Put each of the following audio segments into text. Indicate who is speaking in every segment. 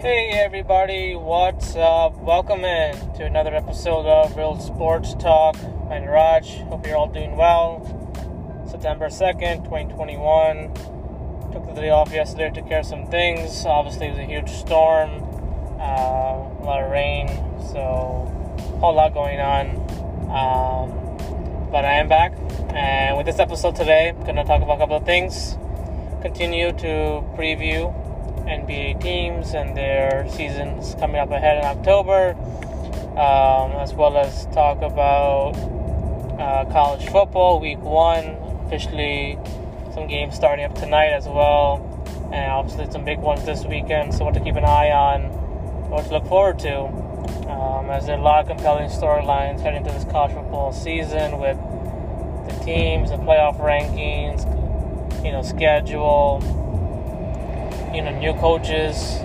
Speaker 1: Hey everybody, what's up? Welcome in to another episode of Real Sports Talk. I'm Raj. Hope you're all doing well. September 2nd, 2021. Took the day off yesterday, took care of some things. Obviously, it was a huge storm, uh, a lot of rain, so a whole lot going on. Um, but I am back, and with this episode today, I'm to talk about a couple of things. Continue to preview NBA teams and their seasons coming up ahead in October, um, as well as talk about uh, college football week one. Officially, some games starting up tonight as well, and obviously some big ones this weekend. So, what to keep an eye on, what to look forward to, um, as there are a lot of compelling storylines heading into this college football season with the teams, the playoff rankings, you know, schedule you know, new coaches,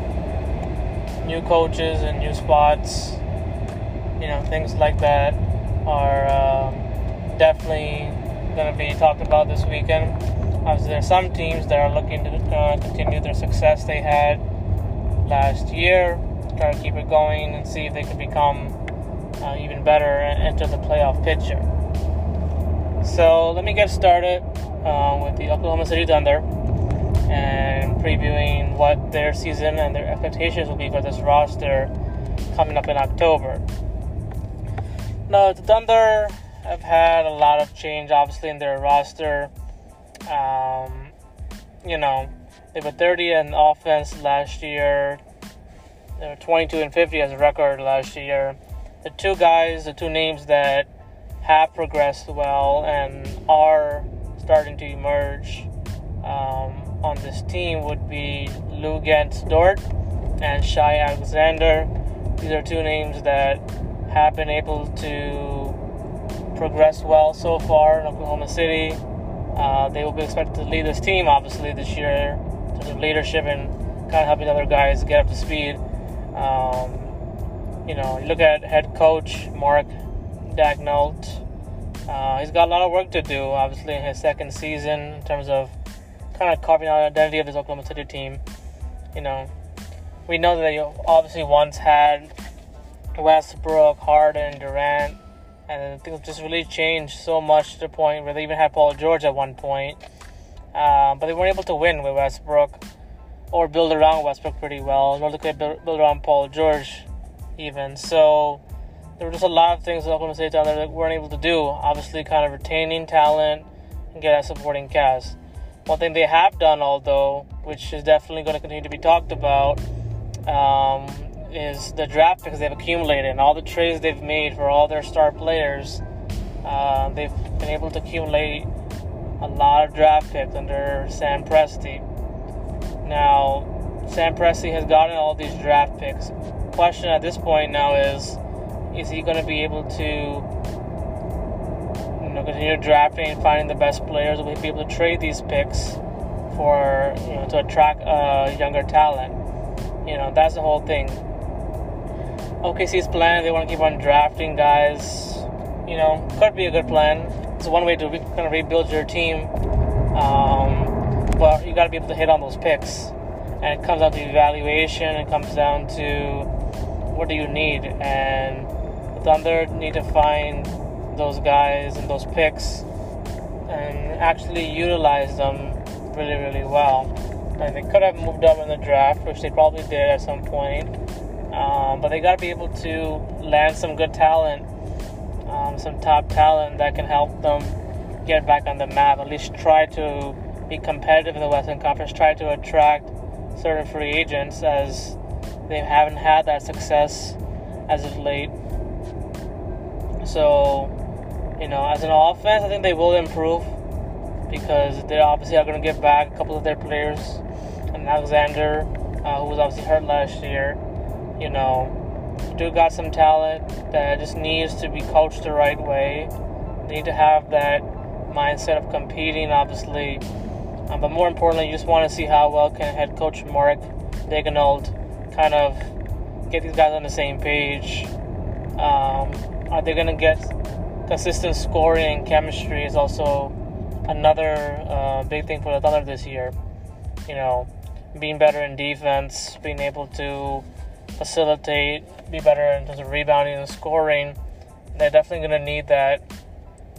Speaker 1: new coaches and new spots, you know, things like that are um, definitely going to be talked about this weekend. Obviously, there are some teams that are looking to uh, continue their success they had last year, try to keep it going and see if they can become uh, even better and enter the playoff picture. So let me get started uh, with the Oklahoma City Thunder and previewing what their season and their expectations will be for this roster coming up in October. Now, the Thunder have had a lot of change, obviously, in their roster. Um, you know, they were 30 in offense last year. They were 22 and 50 as a record last year. The two guys, the two names that have progressed well and are starting to emerge um, on this team would be Luguentz Dort and Shai Alexander. These are two names that have been able to progress well so far in Oklahoma City. Uh, they will be expected to lead this team, obviously, this year in terms of leadership and kind of helping other guys get up to speed. Um, you know, you look at head coach Mark Daigneault. Uh, he's got a lot of work to do, obviously, in his second season in terms of kind of carving out identity of this Oklahoma City team. You know, we know that they obviously once had Westbrook, Harden, Durant, and things just really changed so much to the point where they even had Paul George at one point. Uh, but they weren't able to win with Westbrook or build around Westbrook pretty well, nor they build, build around Paul George even. So there were just a lot of things that Oklahoma City down there that weren't able to do. Obviously, kind of retaining talent and get a supporting cast. One thing they have done, although, which is definitely going to continue to be talked about, um, is the draft because they've accumulated and all the trades they've made for all their star players. Uh, they've been able to accumulate a lot of draft picks under Sam Presti. Now, Sam Presti has gotten all these draft picks. Question at this point now is, is he going to be able to know, continue drafting and finding the best players. We'll be able to trade these picks for you know to attract uh, younger talent. You know, that's the whole thing. OKC's plan, they want to keep on drafting guys. You know, could be a good plan. It's one way to re- kind of rebuild your team. Um, but you got to be able to hit on those picks. And it comes down to evaluation. It comes down to what do you need. And the Thunder need to find those guys and those picks and actually utilize them really, really well. And they could have moved up in the draft, which they probably did at some point. Um, but they got to be able to land some good talent, um, some top talent that can help them get back on the map. At least try to be competitive in the Western Conference. Try to attract certain free agents, as they haven't had that success as of late. So you know, as an offense, I think they will improve because they obviously are going to get back a couple of their players. And Alexander, uh, who was obviously hurt last year, you know, do got some talent that just needs to be coached the right way. Need to have that mindset of competing, obviously. Um, but more importantly, you just want to see how well can head coach Mark Daigneault kind of get these guys on the same page. Um, are they going to get consistent scoring chemistry is also another uh, big thing for the Thunder this year. You know, being better in defense, being able to facilitate, be better in terms of rebounding and scoring. They're definitely going to need that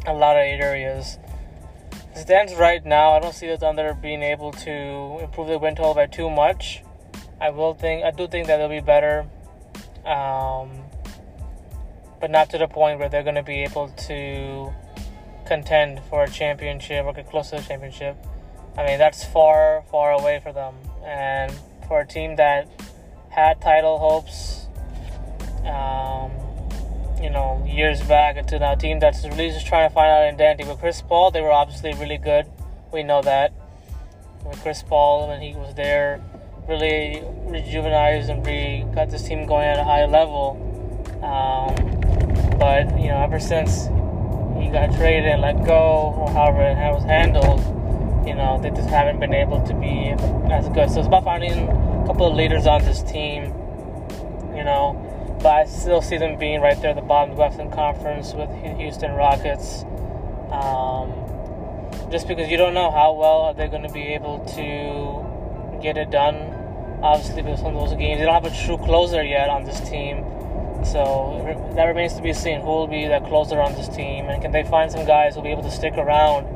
Speaker 1: a lot of areas. As it stands right now, I don't see the Thunder being able to improve the win total by too much. I will think I do think that they'll be better, um, but not to the point where they're going to be able to contend for a championship or get close to the championship. I mean, that's far, far away for them. And for a team that had title hopes, um, you know, years back into now a team that's really just trying to find out identity. With Chris Paul, they were obviously really good. We know that. With Chris Paul, when he was there, really rejuvenized and re got this team going at a high level. Um, but you know, ever since he got traded and let go, or however it was handled, you know, they just haven't been able to be as good. So it's about finding a couple of leaders on this team, you know. But I still see them being right there at the bottom of the Western Conference with Houston Rockets. Um, just because you don't know how well are they going to be able to get it done. Obviously, with some of those games, they don't have a true closer yet on this team. So that remains to be seen. Who will be that closer on this team, and can they find some guys who'll be able to stick around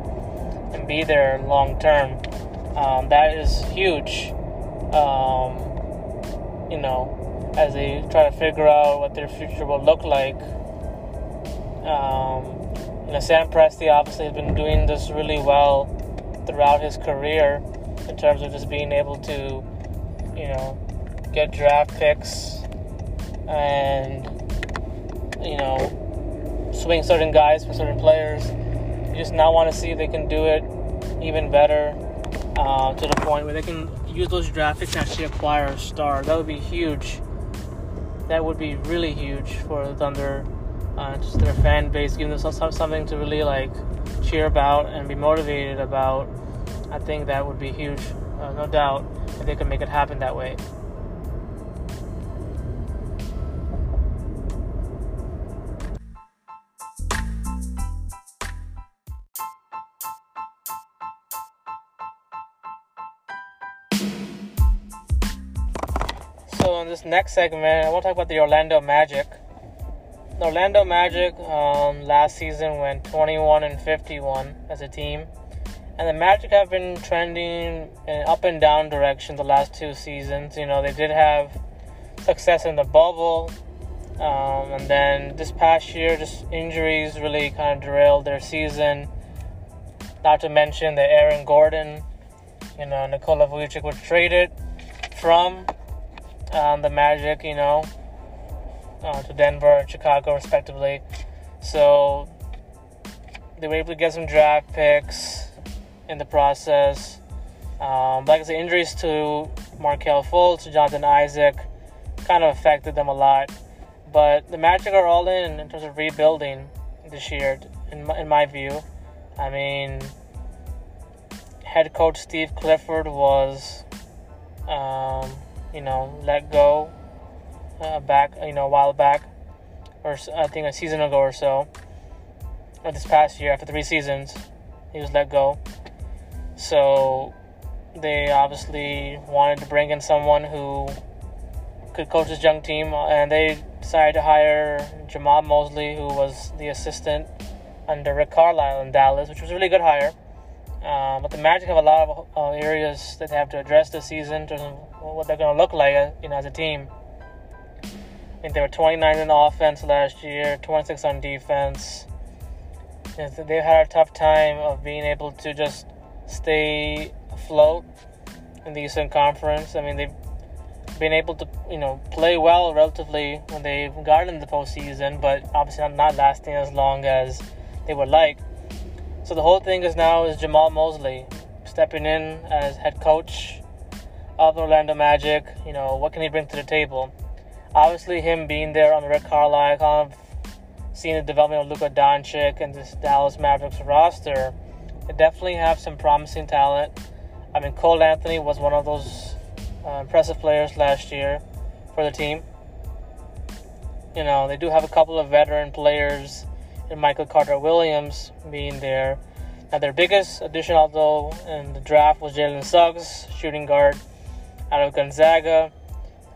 Speaker 1: and be there long term? Um, that is huge. Um, you know, as they try to figure out what their future will look like. Um, you know, Sam Presti obviously has been doing this really well throughout his career in terms of just being able to, you know, get draft picks and you know swing certain guys for certain players. You just now want to see if they can do it even better uh, to the point where they can use those draft picks to actually acquire a star. That would be huge. That would be really huge for the Thunder, uh, just their fan base, giving themselves something to really like cheer about and be motivated about. I think that would be huge, uh, no doubt, if they could make it happen that way. Next segment, I want to talk about the Orlando Magic. The Orlando Magic um, last season went 21 and 51 as a team, and the Magic have been trending in up and down direction the last two seasons. You know, they did have success in the bubble, um, and then this past year, just injuries really kind of derailed their season. Not to mention that Aaron Gordon, you know, Nikola Vucevic was traded from um, the Magic, you know, uh, to Denver and Chicago, respectively. So they were able to get some draft picks in the process. Um, like I said, injuries to Markelle Fultz, Jonathan Isaac kind of affected them a lot. But the Magic are all in in terms of rebuilding this year, in my, in my view. I mean, head coach Steve Clifford was um, you know, let go uh, back, you know, a while back, or I think a season ago or so, or this past year after three seasons, he was let go. So they obviously wanted to bring in someone who could coach this young team, and they decided to hire Jamahl Mosley, who was the assistant under Rick Carlisle in Dallas, which was a really good hire. Um, but the Magic have a lot of uh, areas that they have to address this season what they're going to look like, uh, you know, as a team. I think they were 29 in offense last year, 26 on defense. They've had a tough time of being able to just stay afloat in the Eastern Conference. I mean, they've been able to, you know, play well relatively when they've gotten in the postseason, but obviously not lasting as long as they would like. So the whole thing is now is Jamahl Mosley stepping in as head coach of Orlando Magic. You know, what can he bring to the table? Obviously, him being there on the Rick Carlisle, kind of seeing the development of Luka Doncic and this Dallas Mavericks roster, they definitely have some promising talent. I mean, Cole Anthony was one of those uh, impressive players last year for the team. You know, they do have a couple of veteran players and Michael Carter Williams being there. Now, their biggest addition, although in the draft, was Jalen Suggs, shooting guard. Out of Gonzaga.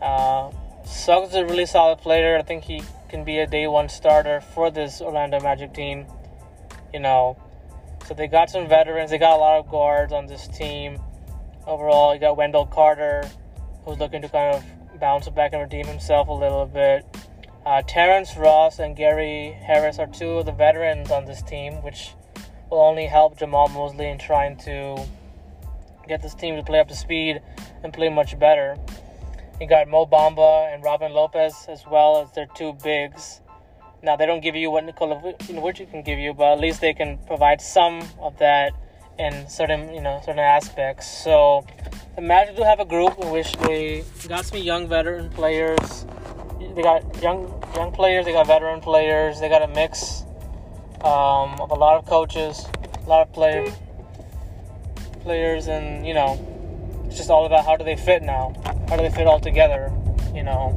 Speaker 1: Uh, Suggs is a really solid player. I think he can be a day one starter for this Orlando Magic team. You know, so they got some veterans. They got a lot of guards on this team. Overall, you got Wendell Carter, who's looking to kind of bounce back and redeem himself a little bit. Uh, Terrence Ross and Gary Harris are two of the veterans on this team, which will only help Jamahl Mosley in trying to get this team to play up to speed and play much better. You got Mo Bamba and Robin Lopez as well as their two bigs. Now they don't give you what Nikola Vucevic can give you, but at least they can provide some of that in certain you know certain aspects. So the Magic do have a group in which they got some young veteran players. They got young young players. They got veteran players. They got a mix um, of a lot of coaches, a lot of players, players, and you know, it's just all about how do they fit now? How do they fit all together? You know,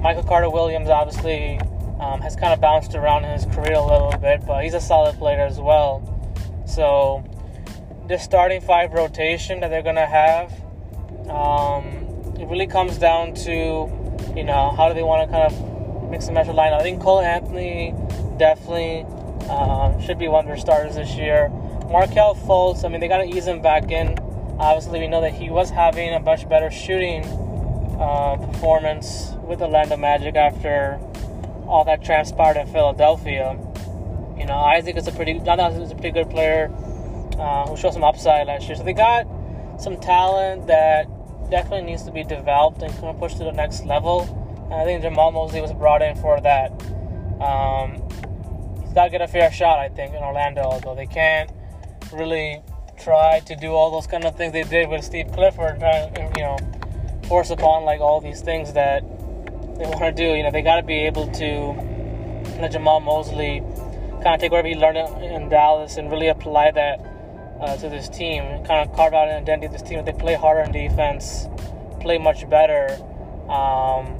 Speaker 1: Michael Carter Williams obviously um, has kind of bounced around in his career a little bit, but he's a solid player as well. So this starting five rotation that they're gonna have, um, it really comes down to you know how do they want to kind of mix and match the line. I think Cole Anthony definitely um, should be one of their starters this year. Markelle Fultz, I mean, they got to ease him back in. Obviously, we know that he was having a much better shooting uh, performance with Orlando Magic after all that transpired in Philadelphia. You know, Isaac is a pretty, Jonathan is a pretty good player uh, who showed some upside last year. So they got some talent that definitely needs to be developed and kind of pushed to the next level. And I think Jamahl Mosley was brought in for that. Um, he's to get a fair shot, I think, in Orlando, although they can't really try to do all those kind of things they did with Steve Clifford, trying you know, force upon like all these things that they want to do. You know, they got to be able to let Jamahl Mosley kind of take whatever he learned in Dallas and really apply that uh, to this team. Kind of carve out an identity of this team. They play harder in defense, play much better. Um,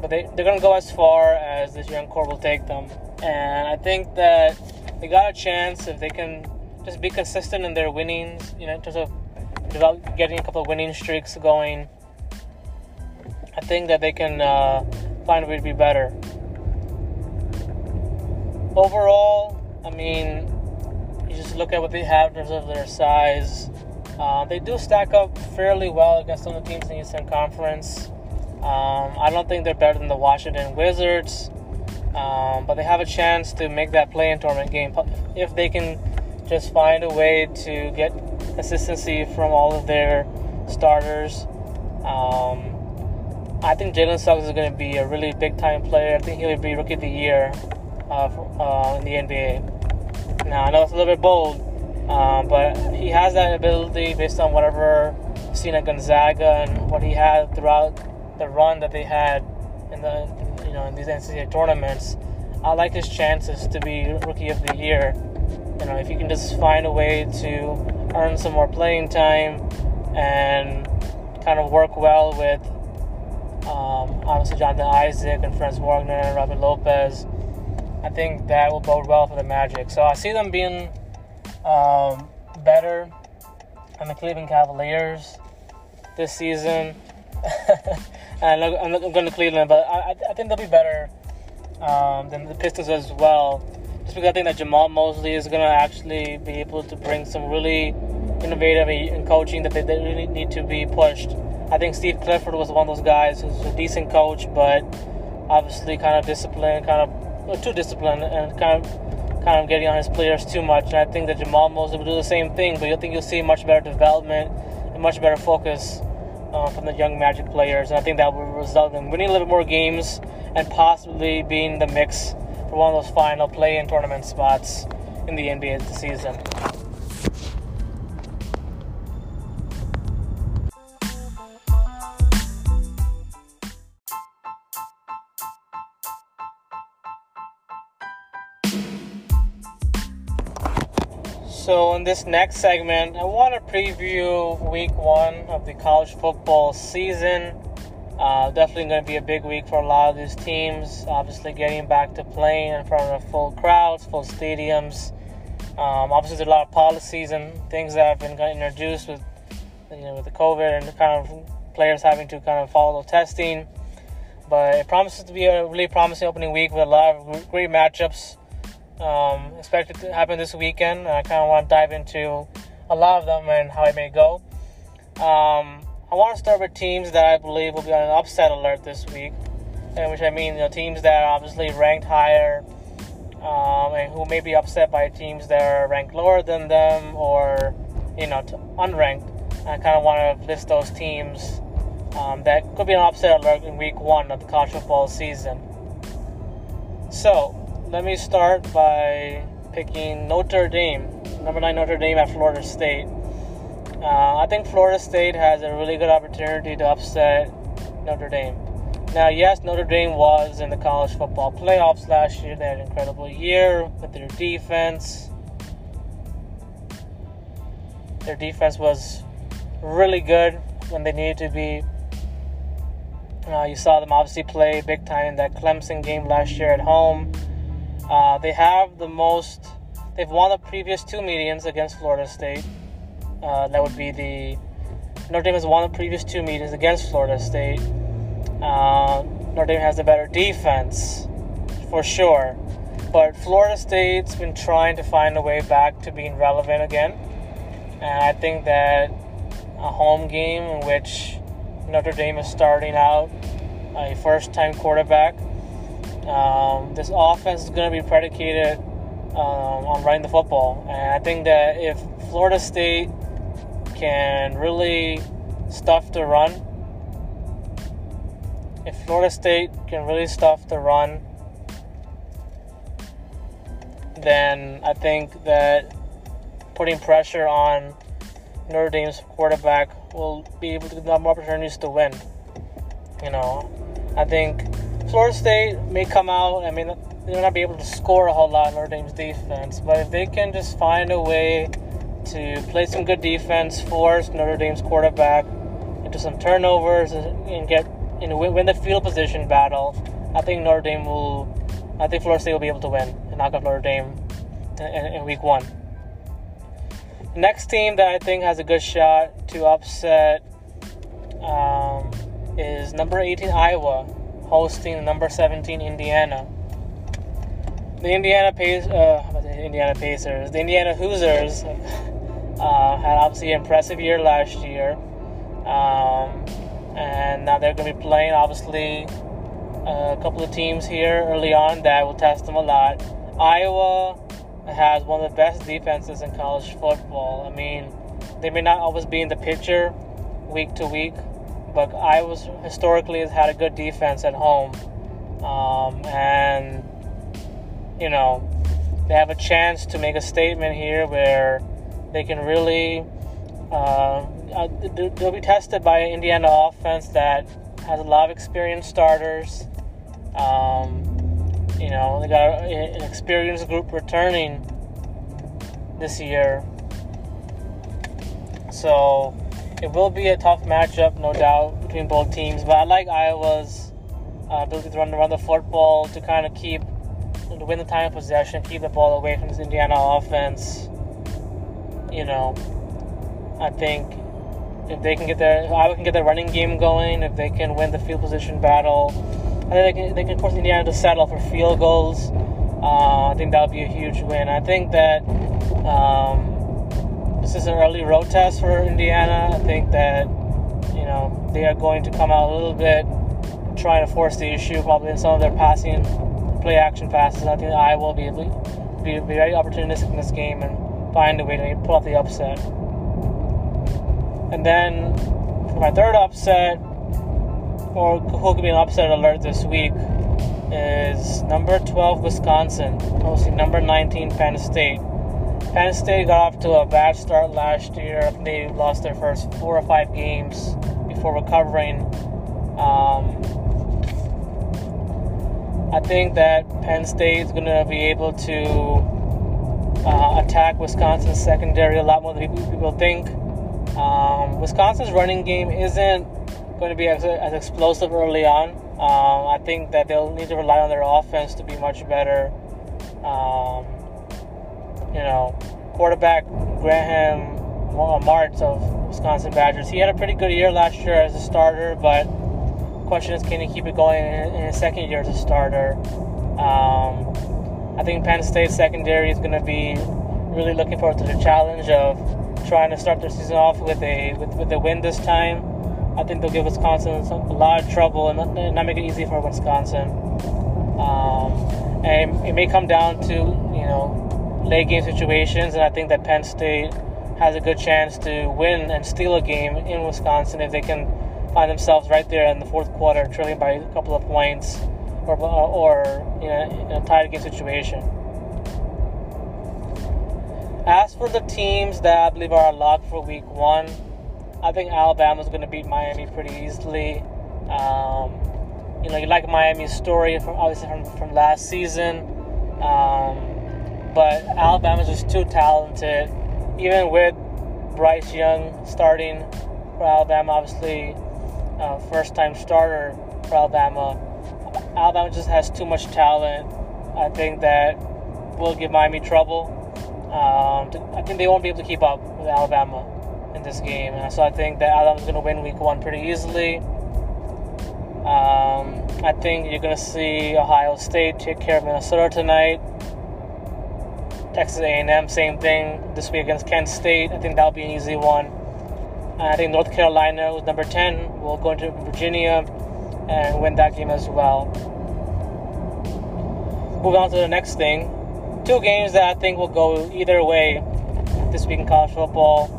Speaker 1: but they, they're going to go as far as this young core will take them. And I think that they got a chance if they can just be consistent in their winnings, you know, in terms of develop, getting a couple of winning streaks going. I think that they can uh, find a way to be better. Overall, I mean, you just look at what they have in terms of their size. Uh, they do stack up fairly well against some of the teams in the Eastern Conference. Um, I don't think they're better than the Washington Wizards, um, but they have a chance to make that play in tournament game if they can just find a way to get consistency from all of their starters. Um, I think Jalen Suggs is going to be a really big time player. I think he'll be rookie of the year uh, uh, in the NBA. Now I know it's a little bit bold, um, but he has that ability based on whatever seen at Gonzaga and what he had throughout the run that they had in the you know in these NCAA tournaments. I like his chances to be rookie of the year. You know, if you can just find a way to earn some more playing time and kind of work well with um, obviously Jonathan Isaac and Franz Wagner and Robin Lopez, I think that will bode well for the Magic. So I see them being um, better than the Cleveland Cavaliers this season. and I'm, I'm going to Cleveland, but I, I think they'll be better um, than the Pistons as well just because I think that Jamahl Mosley is going to actually be able to bring some really innovative in coaching that they, they really need to be pushed. I think Steve Clifford was one of those guys who's a decent coach, but obviously kind of disciplined, kind of well, too disciplined, and kind of kind of getting on his players too much. And I think that Jamahl Mosley will do the same thing, but I think you'll see much better development and much better focus uh, from the young Magic players. And I think that will result in winning a little bit more games and possibly being the mix for one of those final play-in tournament spots in the NBA season. So, in this next segment, I want to preview week one of the college football season. Uh, definitely going to be a big week for a lot of these teams. Obviously, getting back to playing in front of full crowds, full stadiums. Um, obviously, there's a lot of policies and things that have been introduced with, you know, with the COVID and kind of players having to kind of follow testing. But it promises to be a really promising opening week with a lot of great matchups um, expected to happen this weekend. I kind of want to dive into a lot of them and how it may go. Um, I want to start with teams that I believe will be on an upset alert this week, and which I mean you know, teams that are obviously ranked higher um, and who may be upset by teams that are ranked lower than them or you know unranked. I kind of want to list those teams um, that could be an upset alert in week one of the college football season. So let me start by picking Notre Dame, number nine Notre Dame at Florida State. Uh, I think Florida State has a really good opportunity to upset Notre Dame. Now, yes, Notre Dame was in the college football playoffs last year. They had an incredible year with their defense. Their defense was really good when they needed to be. Uh, you saw them obviously play big time in that Clemson game last year at home. Uh, they have the most. They've won the previous two meetings against Florida State. Uh, that would be the Notre Dame has won the previous two meetings against Florida State. Uh, Notre Dame has a better defense, for sure. But Florida State's been trying to find a way back to being relevant again. And I think that a home game in which Notre Dame is starting out a first time quarterback, um, this offense is going to be predicated um, on running the football. And I think that if Florida State can really stuff the run, if Florida State can really stuff the run, then I think that putting pressure on Notre Dame's quarterback will be able to give them more opportunities to win. You know, I think Florida State may come out. I mean, they may not be able to score a whole lot in Notre Dame's defense, but if they can just find a way to play some good defense, force Notre Dame's quarterback into some turnovers, and get win the field position battle, I think Notre Dame will, I think Florida State will be able to win and knock off Notre Dame in, in week one. Next team that I think has a good shot to upset um, is number 18 Iowa hosting number 17 Indiana. The Indiana Pace, uh, the Indiana Pacers, the Indiana Hoosiers, uh, had obviously an impressive year last year. Um, and now they're going to be playing obviously a couple of teams here early on that will test them a lot. Iowa has one of the best defenses in college football. I mean, they may not always be in the picture week to week, but Iowa historically has had a good defense at home, um, and you know they have a chance to make a statement here where they can really uh, uh, they'll be tested by an Indiana offense that has a lot of experienced starters. Um, you know, they got an experienced group returning this year. So it will be a tough matchup, no doubt, between both teams. But I like Iowa's uh, ability to run, run the football to kind of keep, to win the time of possession, keep the ball away from this Indiana offense. You know, I think if they can get their Iowa can get their running game going, if they can win the field position battle, I think they can, they can force Indiana to settle for field goals. Uh, I think that would be a huge win. I think that um, this is an early road test for Indiana. I think that you know they are going to come out a little bit trying to force the issue, probably in some of their passing play action passes. I think Iowa will be, be, be very opportunistic in this game and find a way to pull off the upset. And then for my third upset, or who could be an upset alert this week, is number 12 Wisconsin hosting number 19 Penn State. Penn State got off to a bad start last year. They lost their first four or five games before recovering. Um, I think that Penn State is going to be able to uh, attack Wisconsin's secondary a lot more than people think. Um, Wisconsin's running game isn't going to be as, as explosive early on. Um, I think that they'll need to rely on their offense to be much better. Um, you know, quarterback Graham Mertz of Wisconsin Badgers. He had a pretty good year last year as a starter, but question is, can he keep it going in, in his second year as a starter? Um, I think Penn State secondary is going to be really looking forward to the challenge of trying to start their season off with a with, with a win this time. I think they'll give Wisconsin some, a lot of trouble and not, not make it easy for Wisconsin. Um, and it may come down to you know late game situations, and I think that Penn State has a good chance to win and steal a game in Wisconsin if they can find themselves right there in the fourth quarter, trailing by a couple of points, or or in a, in a tied game situation. As for the teams that I believe are locked for Week One, I think Alabama's going to beat Miami pretty easily. Um, you know, you like Miami's story from obviously from, from last season, um, but Alabama's just too talented even with Bryce Young starting for Alabama, obviously uh, first time starter for Alabama, Alabama just has too much talent. I think that will give Miami trouble. Um, I think they won't be able to keep up with Alabama in this game, and so I think that Alabama's going to win Week One pretty easily. Um, I think you're going to see Ohio State take care of Minnesota tonight. Texas A&M, same thing this week against Kent State. I think that'll be an easy one. And I think North Carolina, with number 10, will go into Virginia and win that game as well. Moving on to the next thing. Two games that I think will go either way this week in college football.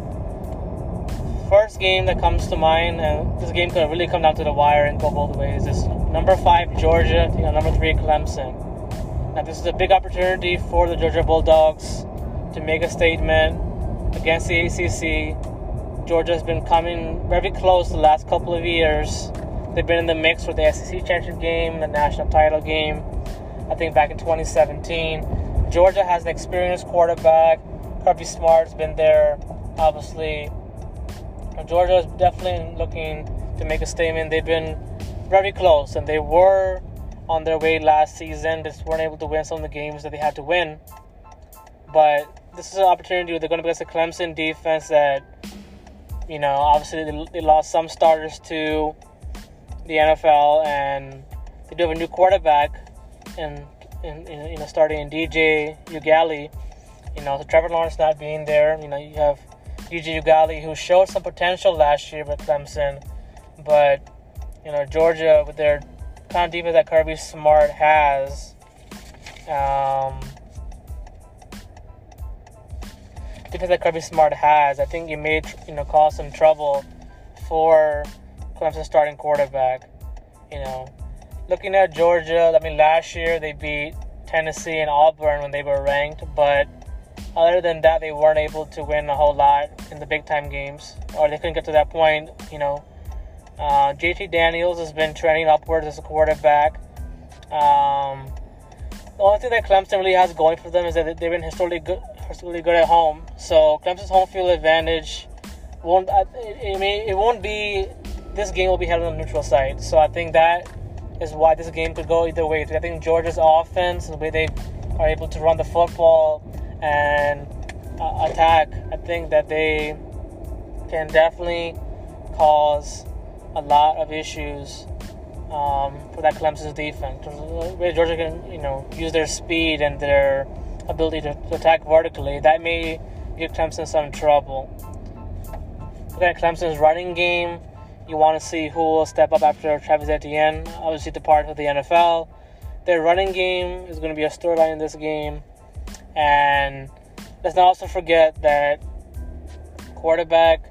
Speaker 1: First game that comes to mind, and this game could really come down to the wire and go both ways, is number 5 Georgia, number 3 Clemson. Now, this is a big opportunity for the Georgia Bulldogs to make a statement against the ACC. Georgia has been coming very close the last couple of years. They've been in the mix for the SEC championship game, the national title game. I think back in 2017. Georgia has an experienced quarterback. Kirby Smart's been there, obviously. Georgia is definitely looking to make a statement. They've been very close, and they were on their way last season. Just weren't able to win some of the games that they had to win. But this is an opportunity where they're going to be against a Clemson defense that, you know, obviously they, they lost some starters to the NFL, and they do have a new quarterback, and in, in, you know starting in DJ Uiagalelei. You know, so Trevor Lawrence not being there. You know, you have DJ Uiagalelei who showed some potential last year with Clemson, but you know Georgia with their kind of defense that Kirby Smart has. Um, defense that Kirby Smart has, I think it may you know cause some trouble for Clemson starting quarterback. You know, looking at Georgia, I mean last year they beat Tennessee and Auburn when they were ranked, but other than that, they weren't able to win a whole lot in the big time games, or they couldn't get to that point. You know, uh, JT Daniels has been trending upwards as a quarterback. Um, the only thing that Clemson really has going for them is that they've been historically good, historically good at home. So Clemson's home field advantage won't. I, I mean, it won't be. This game will be held on a neutral site. So I think that is why this game could go either way. I think Georgia's offense, the way they are able to run the football and uh, attack, I think that they can definitely cause a lot of issues um, for that Clemson's defense. Where Georgia can, you know, use their speed and their ability to, to attack vertically, that may give Clemson some trouble. Look at Clemson's running game. You want to see who will step up after Travis Etienne, obviously depart for the NFL. Their running game is going to be a storyline in this game. And let's not also forget that quarterback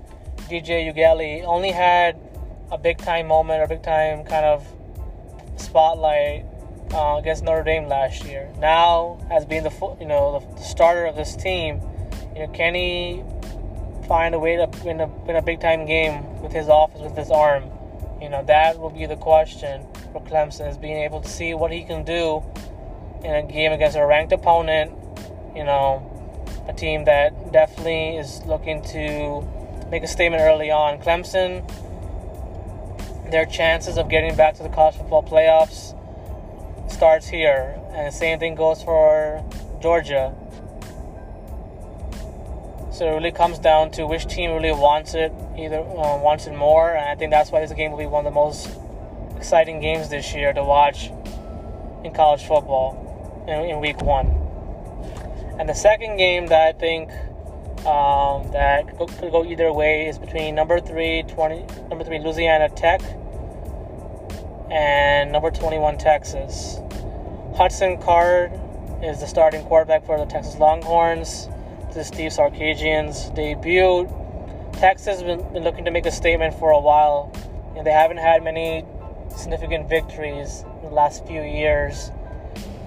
Speaker 1: DJ Uiagalelei only had a big time moment or big time kind of spotlight uh, against Notre Dame last year. Now, as being the you know the starter of this team, you know, can he find a way to win a, win a big time game with his offense with his arm? You know, that will be the question for Clemson is being able to see what he can do in a game against a ranked opponent. You know, a team that definitely is looking to make a statement early on. Clemson their chances of getting back to the college football playoffs starts here. And the same thing goes for Georgia. So it really comes down to which team really wants it, either uh, wants it more, and I think that's why this game will be one of the most exciting games this year to watch in college football in, in week one. And the second game that I think um, that could go either way is between number three, 20, number three Louisiana Tech and number 21 Texas. Hudson Card is the starting quarterback for the Texas Longhorns. Is Steve Sarkisian's debut. Texas has been, been looking to make a statement for a while, and they haven't had many significant victories in the last few years.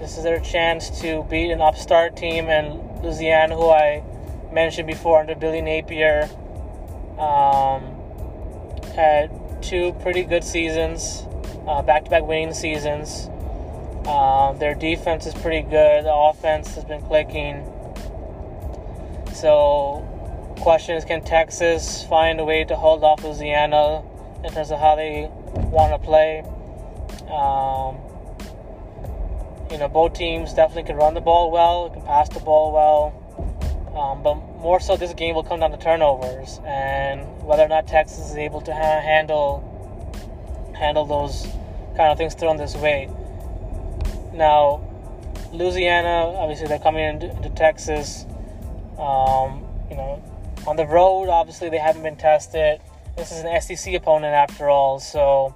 Speaker 1: This is their chance to beat an upstart team in Louisiana, who I mentioned before under Billy Napier. Um, had two pretty good seasons, back to back winning seasons. Um, their defense is pretty good. The offense has been clicking. So, question is, can Texas find a way to hold off Louisiana in terms of how they want to play? Um, you know, both teams definitely can run the ball well, can pass the ball well. Um, but more so, this game will come down to turnovers and whether or not Texas is able to ha- handle handle those kind of things thrown this way. Now, Louisiana, obviously, they're coming into, into Texas. Um, you know, on the road, obviously, they haven't been tested. This is an SEC opponent after all, so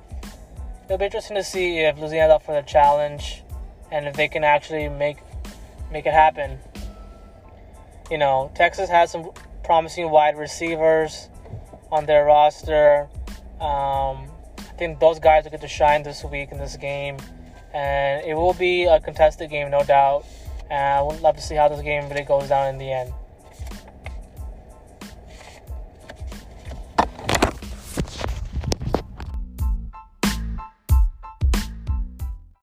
Speaker 1: it'll be interesting to see if Louisiana's up for the challenge and if they can actually make make it happen. You know, Texas has some promising wide receivers on their roster. Um, I think those guys will get to shine this week in this game and it will be a contested game, no doubt. And I would love to see how this game really goes down in the end.